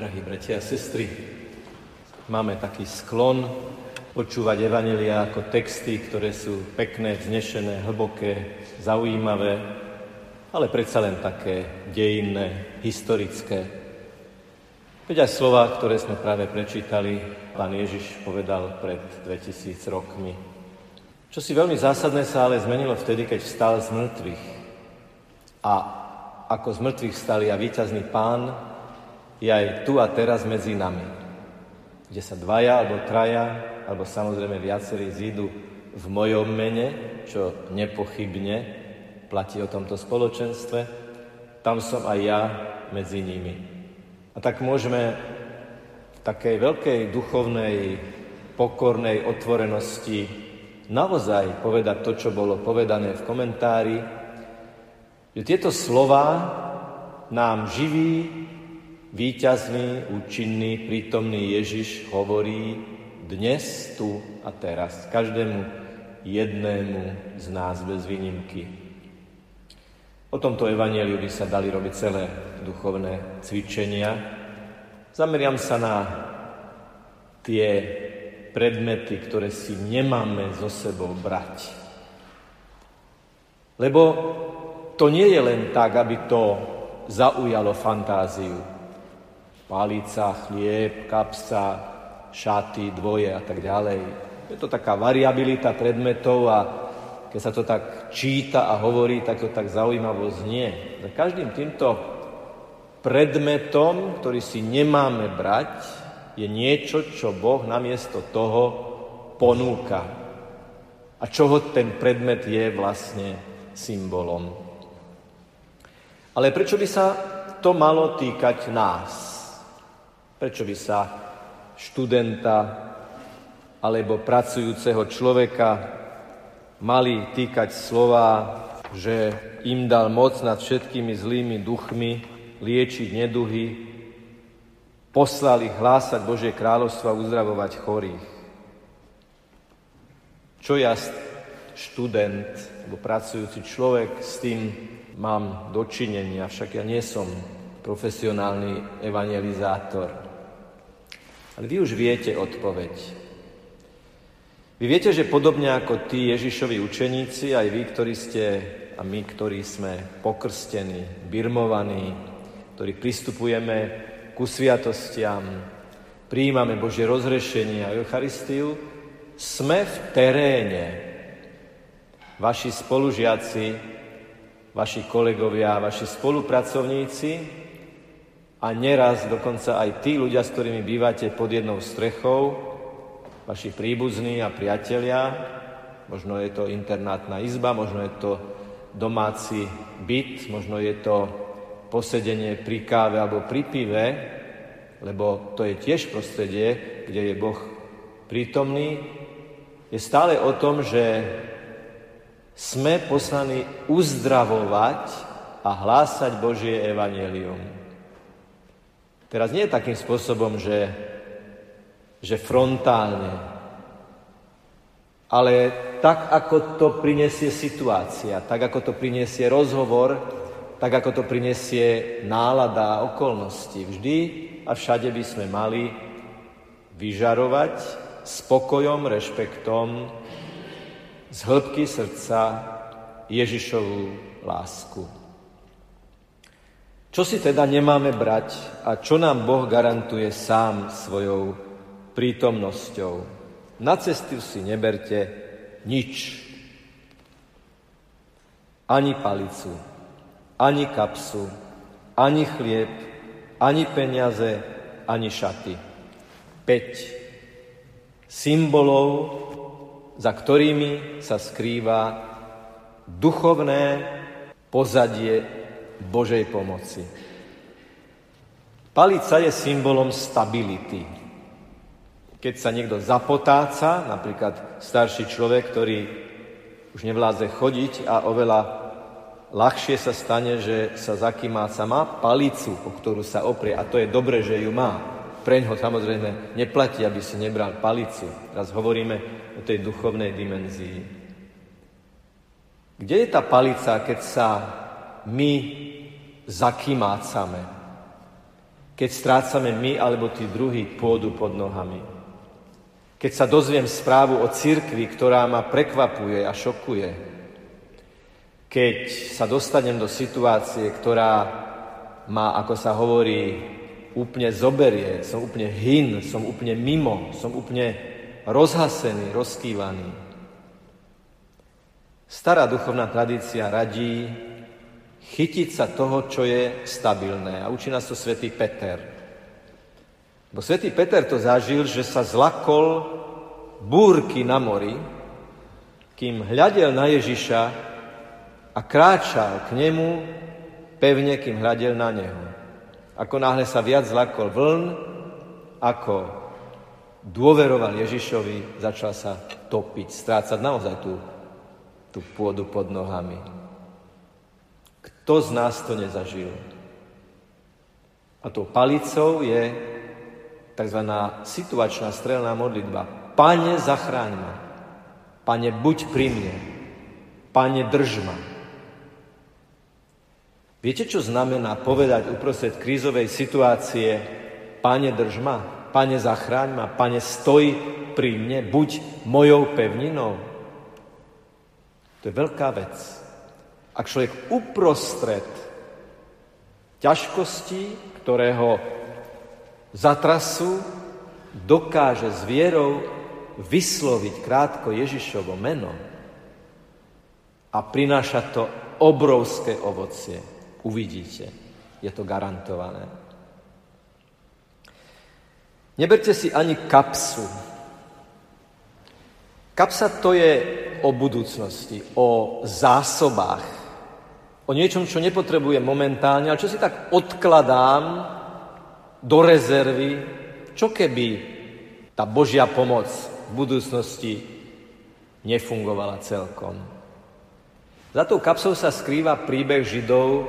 Drahí bratia a sestry, máme taký sklon počúvať evanelia ako texty, ktoré sú pekné, vznešené, hlboké, zaujímavé, ale predsa len také dejinné, historické. Veď aj slova, ktoré sme práve prečítali, pán Ježiš povedal pred 2000 rokmi. Čo si veľmi zásadné sa ale zmenilo vtedy, keď vstal z mŕtvych. A ako z mŕtvych stali a víťazný pán je aj tu a teraz medzi nami, kde sa dvaja alebo traja, alebo samozrejme viacerí zídu v mojom mene, čo nepochybne platí o tomto spoločenstve, tam som aj ja medzi nimi. A tak môžeme v takej veľkej duchovnej, pokornej otvorenosti naozaj povedať to, čo bolo povedané v komentári, že tieto slova nám živí Výťazný, účinný, prítomný Ježiš hovorí dnes, tu a teraz, každému jednému z nás bez výnimky. O tomto evaníliu by sa dali robiť celé duchovné cvičenia. Zameriam sa na tie predmety, ktoré si nemáme so sebou brať. Lebo to nie je len tak, aby to zaujalo fantáziu palica, chlieb, kapsa, šaty, dvoje a tak ďalej. Je to taká variabilita predmetov a keď sa to tak číta a hovorí, tak to tak zaujímavo znie. Za každým týmto predmetom, ktorý si nemáme brať, je niečo, čo Boh namiesto toho ponúka. A čoho ten predmet je vlastne symbolom. Ale prečo by sa to malo týkať nás? Prečo by sa študenta alebo pracujúceho človeka mali týkať slova, že im dal moc nad všetkými zlými duchmi, liečiť neduhy, poslal ich hlásať Božie kráľovstvo a uzdravovať chorých. Čo ja, študent alebo pracujúci človek, s tým mám dočinenia, však ja nie som profesionálny evangelizátor. Ale vy už viete odpoveď. Vy viete, že podobne ako tí Ježišovi učeníci, aj vy, ktorí ste a my, ktorí sme pokrstení, birmovaní, ktorí pristupujeme ku sviatostiam, príjmame Božie rozrešenie a Eucharistiu, sme v teréne. Vaši spolužiaci, vaši kolegovia, vaši spolupracovníci a neraz dokonca aj tí ľudia, s ktorými bývate pod jednou strechou, vaši príbuzní a priatelia, možno je to internátna izba, možno je to domáci byt, možno je to posedenie pri káve alebo pri pive, lebo to je tiež prostredie, kde je Boh prítomný, je stále o tom, že sme poslaní uzdravovať a hlásať Božie evanelium. Teraz nie takým spôsobom, že, že frontálne, ale tak, ako to prinesie situácia, tak, ako to prinesie rozhovor, tak, ako to prinesie nálada okolnosti. Vždy a všade by sme mali vyžarovať spokojom, rešpektom z hĺbky srdca Ježišovú lásku. Čo si teda nemáme brať a čo nám Boh garantuje sám svojou prítomnosťou? Na cestu si neberte nič. Ani palicu, ani kapsu, ani chlieb, ani peniaze, ani šaty. 5. Symbolov, za ktorými sa skrýva duchovné pozadie Božej pomoci. Palica je symbolom stability. Keď sa niekto zapotáca, napríklad starší človek, ktorý už nevládze chodiť a oveľa ľahšie sa stane, že sa zakýmáca, má palicu, o ktorú sa oprie a to je dobre, že ju má. Preň ho samozrejme neplatí, aby si nebral palicu. Teraz hovoríme o tej duchovnej dimenzii. Kde je tá palica, keď sa my zakymácame. keď strácame my alebo tí druhí pôdu pod nohami. Keď sa dozviem správu o cirkvi, ktorá ma prekvapuje a šokuje. Keď sa dostanem do situácie, ktorá ma, ako sa hovorí, úplne zoberie, som úplne hin, som úplne mimo, som úplne rozhasený, rozkývaný. Stará duchovná tradícia radí, chytiť sa toho, čo je stabilné. A učí nás to svätý Peter. Bo svätý Peter to zažil, že sa zlakol búrky na mori, kým hľadel na Ježiša a kráčal k nemu pevne, kým hľadel na neho. Ako náhle sa viac zlakol vln, ako dôveroval Ježišovi, začal sa topiť, strácať naozaj tú, tú pôdu pod nohami. Kto z nás to nezažil? A tou palicou je tzv. situačná strelná modlitba. Pane, zachráň ma. Pane, buď pri mne. Pane, drž ma. Viete, čo znamená povedať uprostred krízovej situácie Pane, drž ma, Pane, zachráň ma, Pane, stoj pri mne, buď mojou pevninou. To je veľká vec. Ak človek uprostred ťažkosti, ktoré ho zatrasu, dokáže s vierou vysloviť krátko Ježišovo meno a prináša to obrovské ovocie. Uvidíte, je to garantované. Neberte si ani kapsu. Kapsa to je o budúcnosti, o zásobách, o niečom, čo nepotrebujem momentálne, ale čo si tak odkladám do rezervy, čo keby tá Božia pomoc v budúcnosti nefungovala celkom. Za tou kapsou sa skrýva príbeh Židov,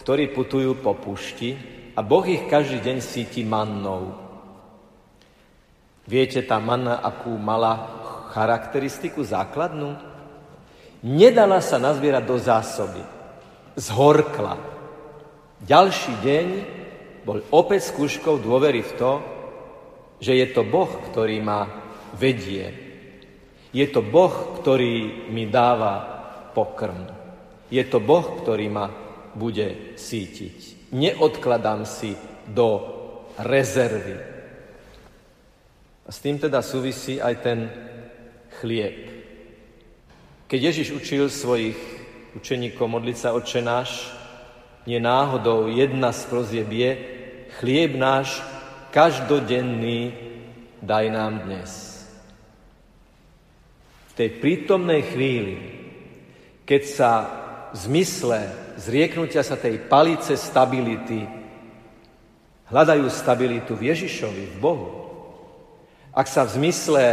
ktorí putujú po pušti a Boh ich každý deň síti mannou. Viete, tá manna, akú mala charakteristiku základnú? Nedala sa nazbierať do zásoby zhorkla. Ďalší deň bol opäť skúškou dôvery v to, že je to Boh, ktorý ma vedie. Je to Boh, ktorý mi dáva pokrm. Je to Boh, ktorý ma bude sítiť. Neodkladám si do rezervy. A s tým teda súvisí aj ten chlieb. Keď Ježiš učil svojich učeníkom modliť sa Otče náš, nie náhodou jedna z prozieb je, chlieb náš každodenný daj nám dnes. V tej prítomnej chvíli, keď sa v zmysle zrieknutia sa tej palice stability hľadajú stabilitu v Ježišovi, v Bohu. Ak sa v zmysle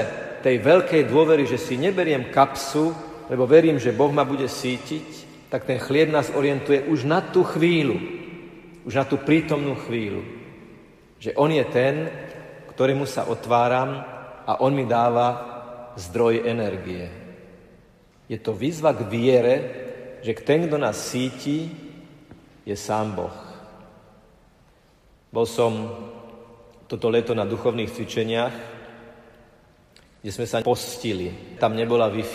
tej veľkej dôvery, že si neberiem kapsu, lebo verím, že Boh ma bude sítiť, tak ten chlieb nás orientuje už na tú chvíľu, už na tú prítomnú chvíľu. Že On je ten, ktorému sa otváram a On mi dáva zdroj energie. Je to výzva k viere, že ten, kto nás síti, je sám Boh. Bol som toto leto na duchovných cvičeniach, kde sme sa postili. Tam nebola wi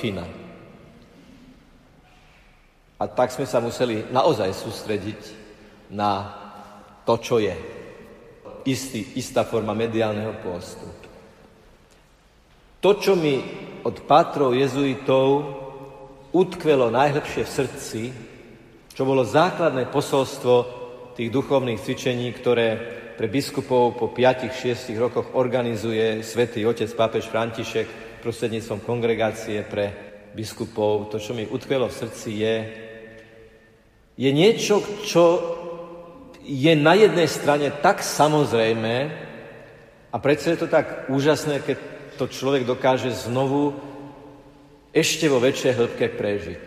a tak sme sa museli naozaj sústrediť na to, čo je. Istý, istá forma mediálneho pôstu. To, čo mi od patrov jezuitov utkvelo najlepšie v srdci, čo bolo základné posolstvo tých duchovných cvičení, ktoré pre biskupov po 5-6 rokoch organizuje svätý otec pápež František prostredníctvom kongregácie pre biskupov. To, čo mi utkvelo v srdci, je je niečo, čo je na jednej strane tak samozrejme a predsa je to tak úžasné, keď to človek dokáže znovu ešte vo väčšej hĺbke prežiť.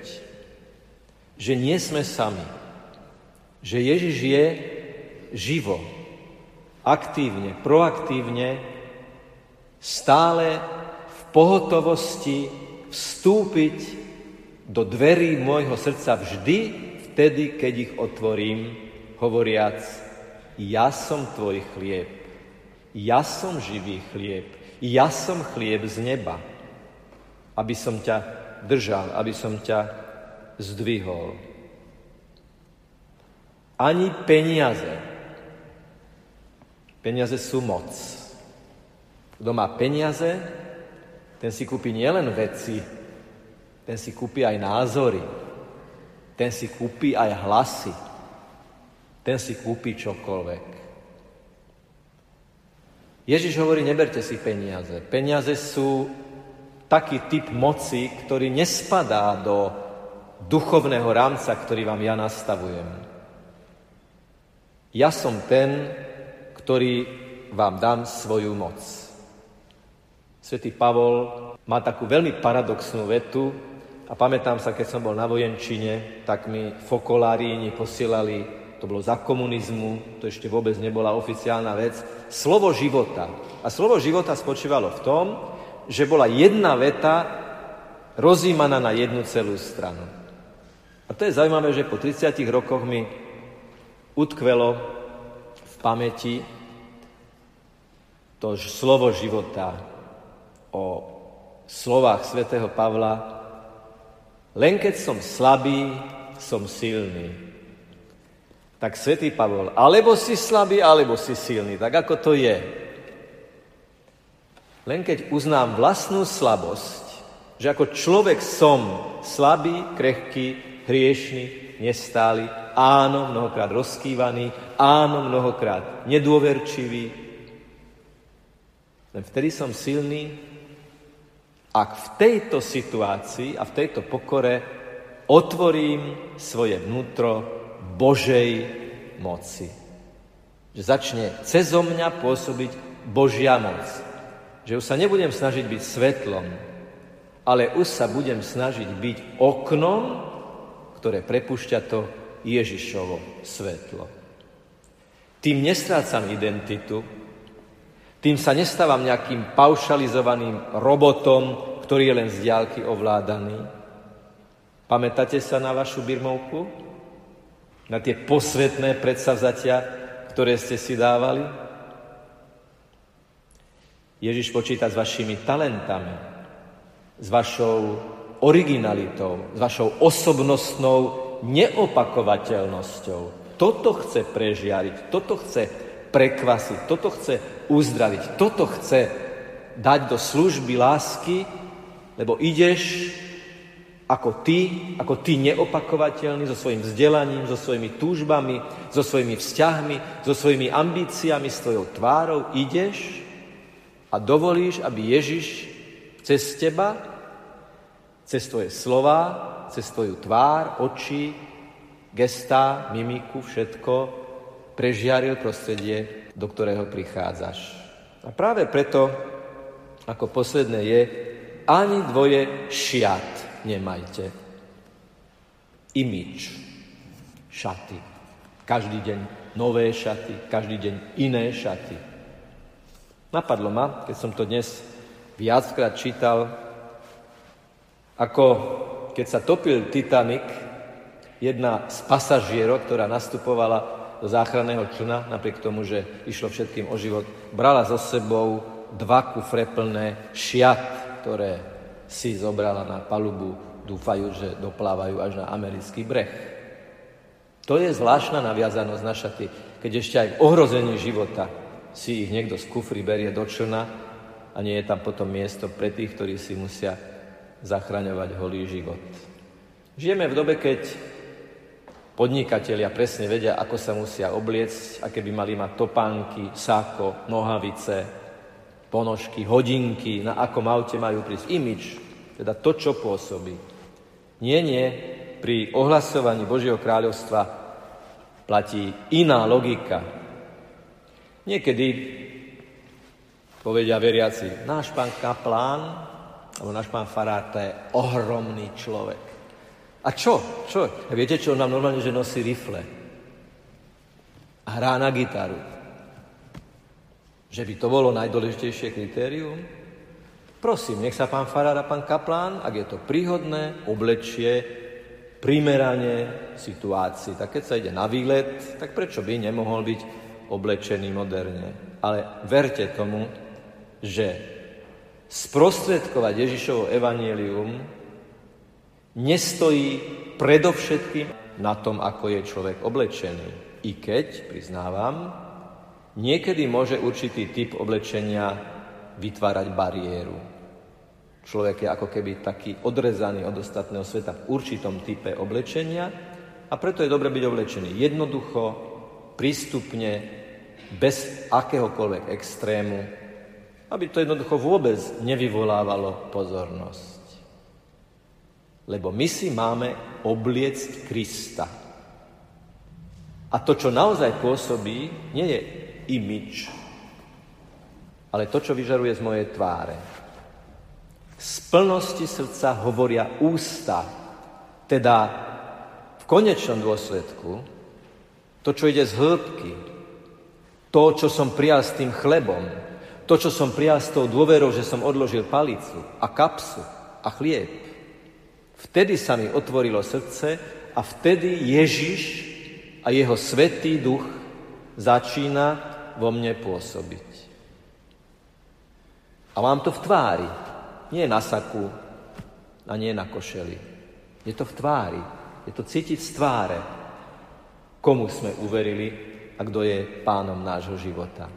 Že nie sme sami. Že Ježiš je živo, aktívne, proaktívne, stále v pohotovosti vstúpiť do dverí môjho srdca vždy, vtedy, keď ich otvorím, hovoriac, ja som tvoj chlieb, ja som živý chlieb, ja som chlieb z neba, aby som ťa držal, aby som ťa zdvihol. Ani peniaze. Peniaze sú moc. Kto má peniaze, ten si kúpi nielen veci, ten si kúpi aj názory, ten si kúpi aj hlasy, ten si kúpi čokoľvek. Ježiš hovorí, neberte si peniaze. Peniaze sú taký typ moci, ktorý nespadá do duchovného rámca, ktorý vám ja nastavujem. Ja som ten, ktorý vám dám svoju moc. Svetý Pavol má takú veľmi paradoxnú vetu a pamätám sa, keď som bol na vojenčine, tak mi fokoláríni posielali, to bolo za komunizmu, to ešte vôbec nebola oficiálna vec, slovo života. A slovo života spočívalo v tom, že bola jedna veta rozímaná na jednu celú stranu. A to je zaujímavé, že po 30 rokoch mi utkvelo v pamäti to slovo života, o slovách svätého Pavla, len keď som slabý, som silný. Tak svätý Pavol, alebo si slabý, alebo si silný. Tak ako to je? Len keď uznám vlastnú slabosť, že ako človek som slabý, krehký, hriešný, nestály, áno, mnohokrát rozkývaný, áno, mnohokrát nedôverčivý. Len vtedy som silný, ak v tejto situácii a v tejto pokore otvorím svoje vnútro Božej moci. Že začne cezo mňa pôsobiť Božia moc. Že už sa nebudem snažiť byť svetlom, ale už sa budem snažiť byť oknom, ktoré prepušťa to Ježišovo svetlo. Tým nestrácam identitu, tým sa nestávam nejakým paušalizovaným robotom, ktorý je len z diálky ovládaný. Pamätáte sa na vašu birmovku? Na tie posvetné predsavzatia, ktoré ste si dávali? Ježiš počíta s vašimi talentami, s vašou originalitou, s vašou osobnostnou neopakovateľnosťou. Toto chce prežiariť, toto chce prekvasiť, toto chce uzdraviť, toto chce dať do služby lásky, lebo ideš ako ty, ako ty neopakovateľný, so svojím vzdelaním, so svojimi túžbami, so svojimi vzťahmi, so svojimi ambíciami, s tvojou tvárou, ideš a dovolíš, aby Ježiš cez teba, cez tvoje slova, cez tvoju tvár, oči, gestá, mimiku, všetko prežiaril prostredie, do ktorého prichádzaš. A práve preto, ako posledné je, ani dvoje šiat nemajte. Imič, šaty. Každý deň nové šaty, každý deň iné šaty. Napadlo ma, keď som to dnes viackrát čítal, ako keď sa topil Titanic, jedna z pasažierov, ktorá nastupovala do záchranného člna, napriek tomu, že išlo všetkým o život, brala so sebou dva kufre plné šiat, ktoré si zobrala na palubu, dúfajú, že doplávajú až na americký breh. To je zvláštna naviazanosť na šaty, keď ešte aj v ohrození života si ich niekto z kufry berie do člna a nie je tam potom miesto pre tých, ktorí si musia zachraňovať holý život. Žijeme v dobe, keď Podnikatelia presne vedia, ako sa musia obliecť, aké by mali mať topánky, sáko, nohavice, ponožky, hodinky, na akom aute majú prísť imič, teda to, čo pôsobí. Nie, nie, pri ohlasovaní Božieho kráľovstva platí iná logika. Niekedy povedia veriaci, náš pán kaplán, alebo náš pán farár, to je ohromný človek. A čo? Čo? A viete, čo on nám normálne, že nosí rifle. A hrá na gitaru. Že by to bolo najdôležitejšie kritérium? Prosím, nech sa pán Farár a pán Kaplán, ak je to príhodné, oblečie primerane situácii. Tak keď sa ide na výlet, tak prečo by nemohol byť oblečený moderne. Ale verte tomu, že sprostredkovať Ježišovo evanielium nestojí predovšetkým na tom, ako je človek oblečený. I keď, priznávam, niekedy môže určitý typ oblečenia vytvárať bariéru. Človek je ako keby taký odrezaný od ostatného sveta v určitom type oblečenia a preto je dobre byť oblečený jednoducho, prístupne, bez akéhokoľvek extrému, aby to jednoducho vôbec nevyvolávalo pozornosť. Lebo my si máme obliecť Krista. A to, čo naozaj pôsobí, nie je imič, ale to, čo vyžaruje z mojej tváre. Z plnosti srdca hovoria ústa, teda v konečnom dôsledku to, čo ide z hĺbky, to, čo som prijal s tým chlebom, to, čo som prijal s tou dôverou, že som odložil palicu a kapsu a chlieb. Vtedy sa mi otvorilo srdce a vtedy Ježiš a jeho svetý duch začína vo mne pôsobiť. A mám to v tvári, nie na saku a nie na košeli. Je to v tvári, je to cítiť z tváre, komu sme uverili a kto je pánom nášho života.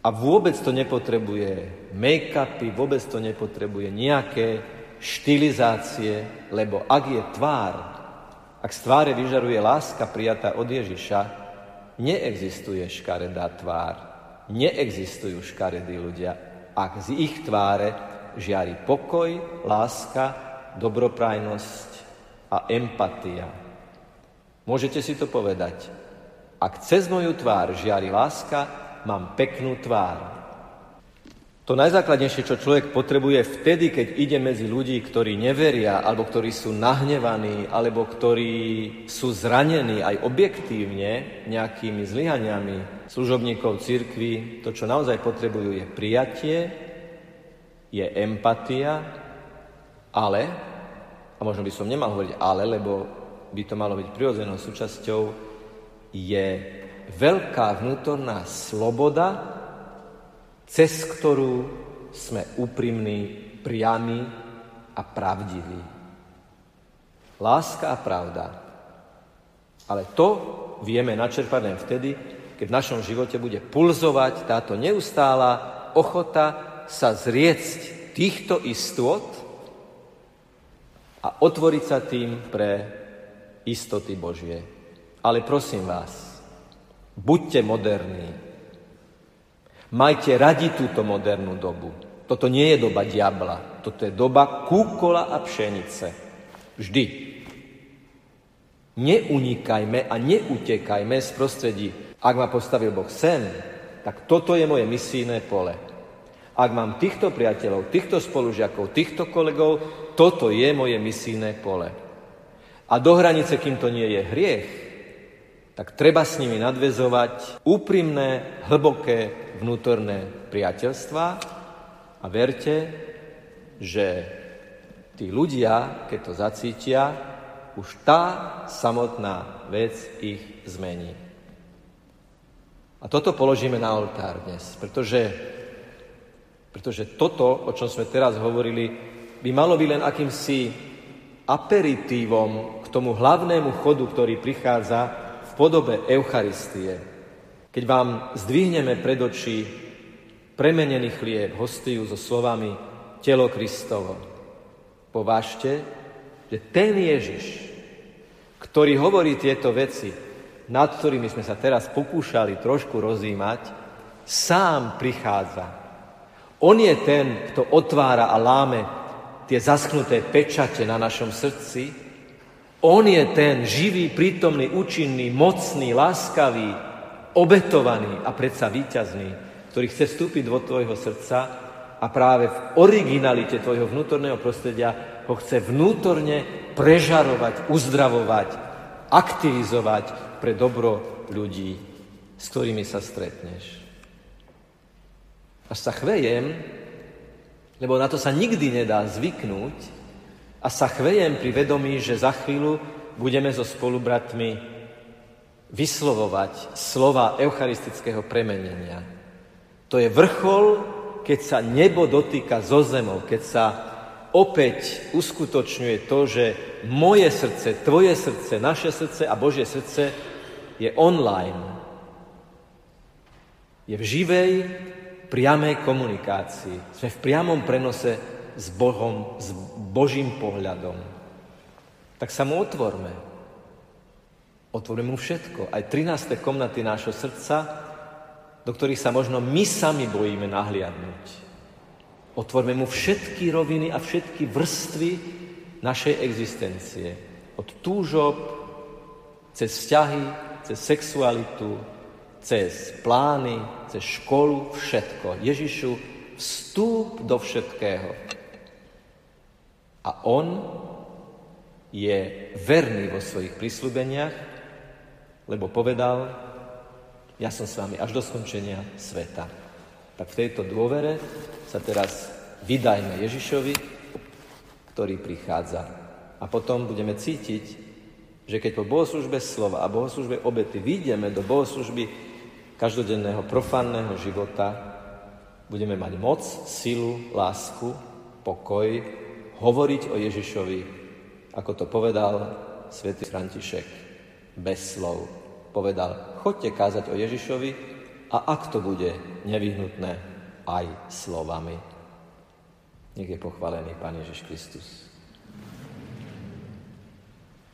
A vôbec to nepotrebuje make-upy, vôbec to nepotrebuje nejaké štilizácie, lebo ak je tvár, ak z tváre vyžaruje láska prijatá od Ježiša, neexistuje škaredá tvár, neexistujú škaredí ľudia, ak z ich tváre žiari pokoj, láska, dobroprajnosť a empatia. Môžete si to povedať. Ak cez moju tvár žiari láska, mám peknú tvár. To najzákladnejšie, čo človek potrebuje vtedy, keď ide medzi ľudí, ktorí neveria, alebo ktorí sú nahnevaní, alebo ktorí sú zranení aj objektívne nejakými zlyhaniami služobníkov církvy, to, čo naozaj potrebujú, je prijatie, je empatia, ale, a možno by som nemal hovoriť ale, lebo by to malo byť prirodzenou súčasťou, je veľká vnútorná sloboda, cez ktorú sme úprimní, priami a pravdiví. Láska a pravda. Ale to vieme načerpať len vtedy, keď v našom živote bude pulzovať táto neustála ochota sa zriecť týchto istôt a otvoriť sa tým pre istoty Božie. Ale prosím vás, Buďte moderní. Majte radi túto modernú dobu. Toto nie je doba diabla, toto je doba kúkola a pšenice. Vždy. Neunikajme a neutekajme z prostredí. Ak ma postavil Boh sem, tak toto je moje misijné pole. Ak mám týchto priateľov, týchto spolužiakov, týchto kolegov, toto je moje misijné pole. A do hranice, kým to nie je hriech, tak treba s nimi nadvezovať úprimné, hlboké vnútorné priateľstva a verte, že tí ľudia, keď to zacítia, už tá samotná vec ich zmení. A toto položíme na oltár dnes, pretože, pretože toto, o čom sme teraz hovorili, by malo byť len akýmsi aperitívom k tomu hlavnému chodu, ktorý prichádza podobe Eucharistie, keď vám zdvihneme pred oči premenený chlieb, hostiu so slovami telo Kristovo, považte, že ten Ježiš, ktorý hovorí tieto veci, nad ktorými sme sa teraz pokúšali trošku rozímať, sám prichádza. On je ten, kto otvára a láme tie zaschnuté pečate na našom srdci, on je ten živý, prítomný, účinný, mocný, láskavý, obetovaný a predsa víťazný, ktorý chce vstúpiť do tvojho srdca a práve v originalite tvojho vnútorného prostredia ho chce vnútorne prežarovať, uzdravovať, aktivizovať pre dobro ľudí, s ktorými sa stretneš. Až sa chvejem, lebo na to sa nikdy nedá zvyknúť, a sa chvejem pri vedomí, že za chvíľu budeme so spolubratmi vyslovovať slova eucharistického premenenia. To je vrchol, keď sa nebo dotýka zo zemou, keď sa opäť uskutočňuje to, že moje srdce, tvoje srdce, naše srdce a Božie srdce je online. Je v živej, priamej komunikácii. Sme v priamom prenose s Bohom, s Božím pohľadom. Tak sa mu otvorme. Otvorme mu všetko. Aj 13. komnaty nášho srdca, do ktorých sa možno my sami bojíme nahliadnúť. Otvorme mu všetky roviny a všetky vrstvy našej existencie. Od túžob, cez vzťahy, cez sexualitu, cez plány, cez školu, všetko. Ježišu, vstúp do všetkého. A on je verný vo svojich prísľubeniach, lebo povedal, ja som s vami až do skončenia sveta. Tak v tejto dôvere sa teraz vydajme Ježišovi, ktorý prichádza. A potom budeme cítiť, že keď po bohoslužbe slova a bohoslužbe obety vyjdeme do bohoslužby každodenného profánneho života, budeme mať moc, silu, lásku, pokoj, hovoriť o Ježišovi, ako to povedal svätý František, bez slov. Povedal, chodte kázať o Ježišovi a ak to bude nevyhnutné, aj slovami. Nech je pochválený Pán Ježiš Kristus.